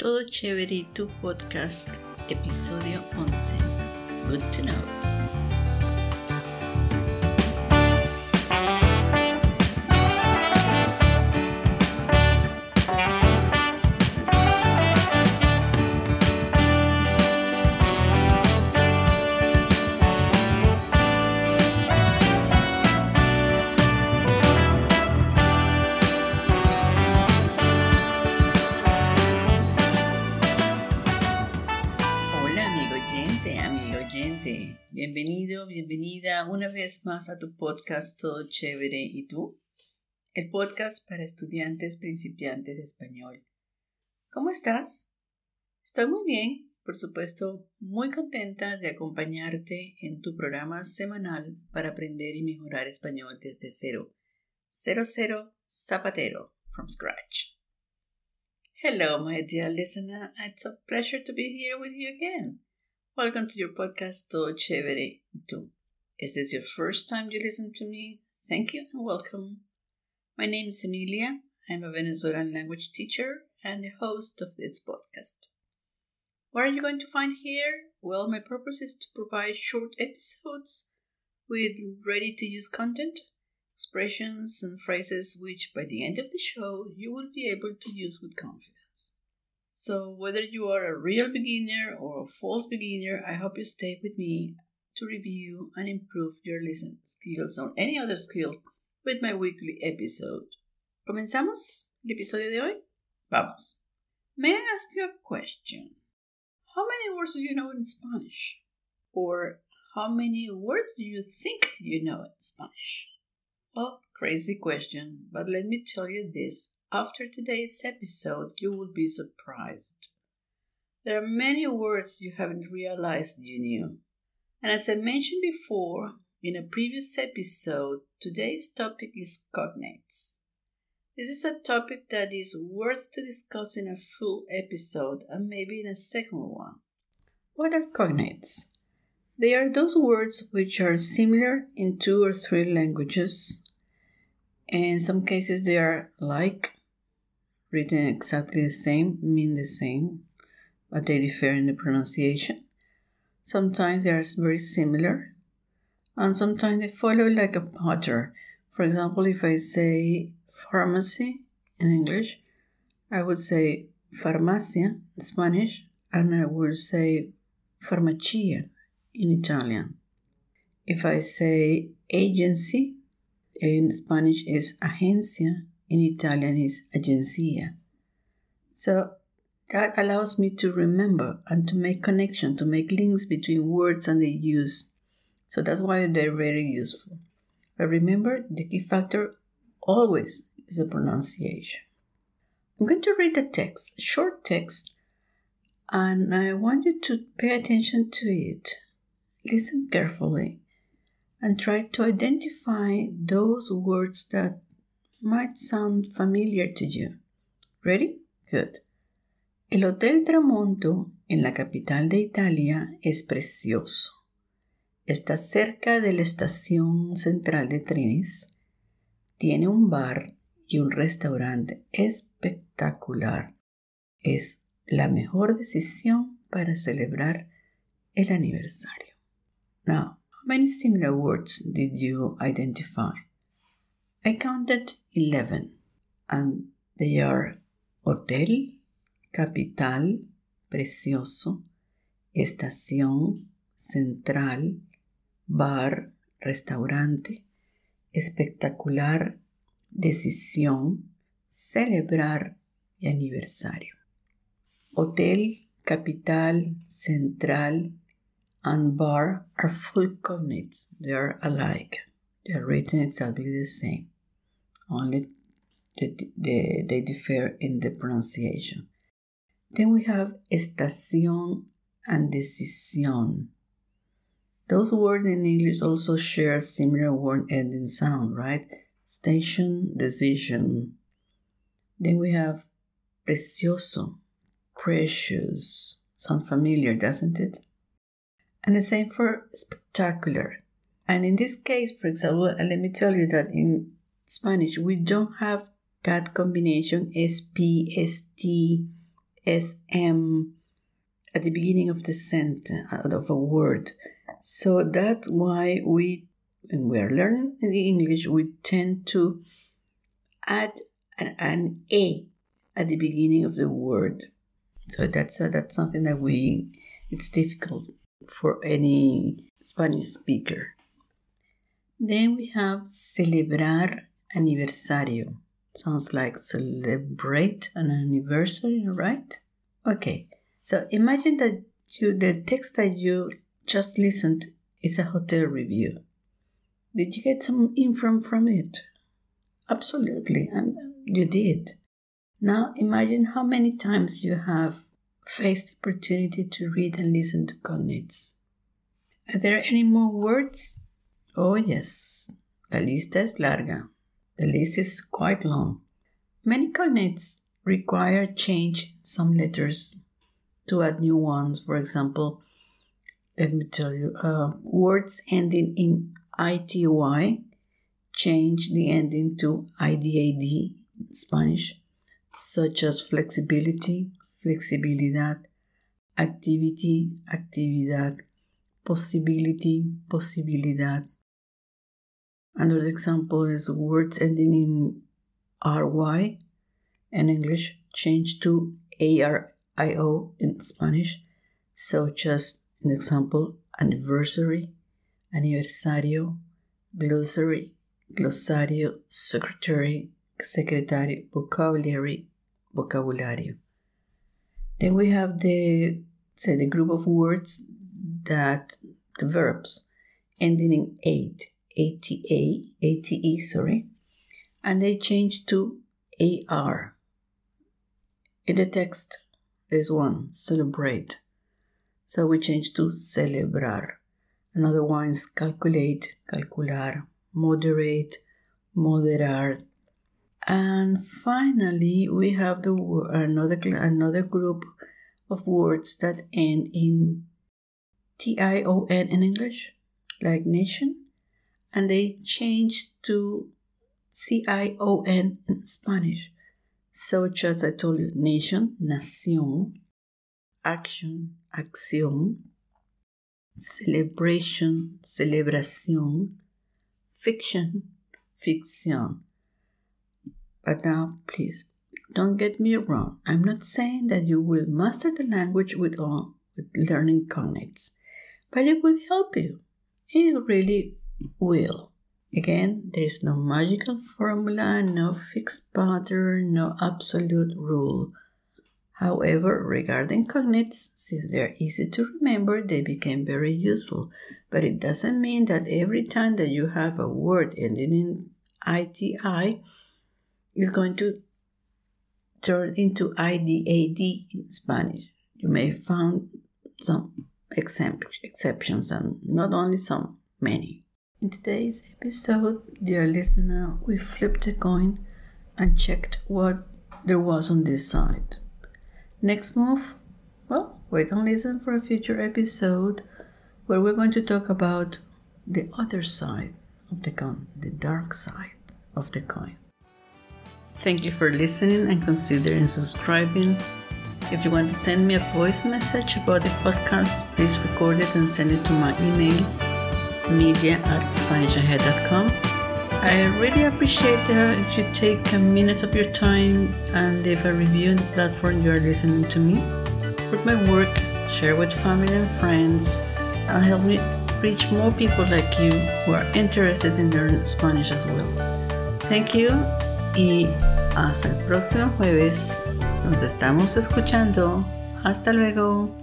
Todo Chévere, tu podcast, episodio 11. Good to know. Bienvenido, bienvenida una vez más a tu podcast Todo Chévere y tú, el podcast para estudiantes principiantes de español. ¿Cómo estás? Estoy muy bien, por supuesto, muy contenta de acompañarte en tu programa semanal para aprender y mejorar español desde cero. Cero cero zapatero from scratch. Hello, my dear listener. It's a pleasure to be here with you again. Welcome to your podcast, Todo Chévere. Is this your first time you listen to me? Thank you and welcome. My name is Emilia. I'm a Venezuelan language teacher and the host of this podcast. What are you going to find here? Well, my purpose is to provide short episodes with ready to use content, expressions, and phrases which by the end of the show you will be able to use with confidence. So, whether you are a real beginner or a false beginner, I hope you stay with me to review and improve your listening skills or any other skill with my weekly episode. ¿Comenzamos el episodio de hoy? Vamos. May I ask you a question? How many words do you know in Spanish? Or how many words do you think you know in Spanish? Well, crazy question, but let me tell you this after today's episode, you will be surprised. There are many words you haven't realized you knew. And as I mentioned before in a previous episode, today's topic is cognates. This is a topic that is worth to discuss in a full episode and maybe in a second one. What are cognates? They are those words which are similar in two or three languages. In some cases, they are like written exactly the same, mean the same, but they differ in the pronunciation. Sometimes they are very similar, and sometimes they follow like a pattern. For example, if I say pharmacy in English, I would say farmacia in Spanish, and I would say farmacia in Italian. If I say agency, in Spanish is agencia, in Italian is agencia. So that allows me to remember and to make connection, to make links between words and their use. So that's why they're very useful. But remember, the key factor always is the pronunciation. I'm going to read the text, short text, and I want you to pay attention to it. Listen carefully and try to identify those words that might sound familiar to you. Ready? Good. El Hotel Tramonto en la capital de Italia es precioso. Está cerca de la estación central de trenes. Tiene un bar y un restaurante espectacular. Es la mejor decisión para celebrar el aniversario. Now, how many similar words did you identify? I counted 11 and they are hotel, capital, precioso, estación, central, bar, restaurante, espectacular, decisión, celebrar y aniversario. Hotel, capital, central, and bar are full cognates. They are alike. They are written exactly the same only the, the, they differ in the pronunciation. Then we have estación and decisión. Those words in English also share a similar word ending sound, right? Station, decision. Then we have precioso, precious. Sound familiar, doesn't it? And the same for spectacular. And in this case, for example, let me tell you that in Spanish, we don't have that combination SPST sm at the beginning of the sentence of a word. So that's why we, when we are learning in English, we tend to add an, an a at the beginning of the word. So that's uh, that's something that we it's difficult for any Spanish speaker. Then we have celebrar aniversario. Sounds like celebrate an anniversary, right? Okay. So imagine that you the text that you just listened is a hotel review. Did you get some info from it? Absolutely, and you did. Now imagine how many times you have faced the opportunity to read and listen to cognates. Are there any more words? Oh, yes. the list is larga. The list is quite long. Many cognates require change some letters to add new ones. For example, let me tell you, uh, words ending in ity change the ending to idad in Spanish, such as flexibility, flexibilidad, activity, actividad, possibility, posibilidad. Another example is words ending in ry in English change to ario in Spanish, such as an example anniversary, aniversario, glossary, glossario, secretary, secretary, vocabulary, vocabulario. Then we have the say the group of words that the verbs ending in ate, ata, ate, sorry, and they change to ar. In the text, there's one celebrate, so we change to celebrar. Another one is calculate, calcular, moderate, moderar. And finally, we have the another another group of words that end in T-I-O-N in English, like nation, and they changed to C-I-O-N in Spanish, such as I told you, nation, nación, action, acción, celebration, celebración, fiction, ficción. But now, please, don't get me wrong. I'm not saying that you will master the language with all with learning cognates, but it will help you. It really will. Again, there is no magical formula, no fixed pattern, no absolute rule. However, regarding cognates, since they are easy to remember, they became very useful. But it doesn't mean that every time that you have a word ending in ITI, it's going to turn into IDAD in Spanish. You may find some exceptions and not only some, many. In today's episode, dear listener, we flipped a coin and checked what there was on this side. Next move? Well, wait and listen for a future episode where we're going to talk about the other side of the coin, the dark side of the coin. Thank you for listening and considering subscribing. If you want to send me a voice message about the podcast, please record it and send it to my email media at SpanishAhead.com. I really appreciate uh, if you take a minute of your time and leave a review on the platform you are listening to me. Put my work, share with family and friends, and help me reach more people like you who are interested in learning Spanish as well. Thank you y hasta el próximo jueves. Nos estamos escuchando. Hasta luego.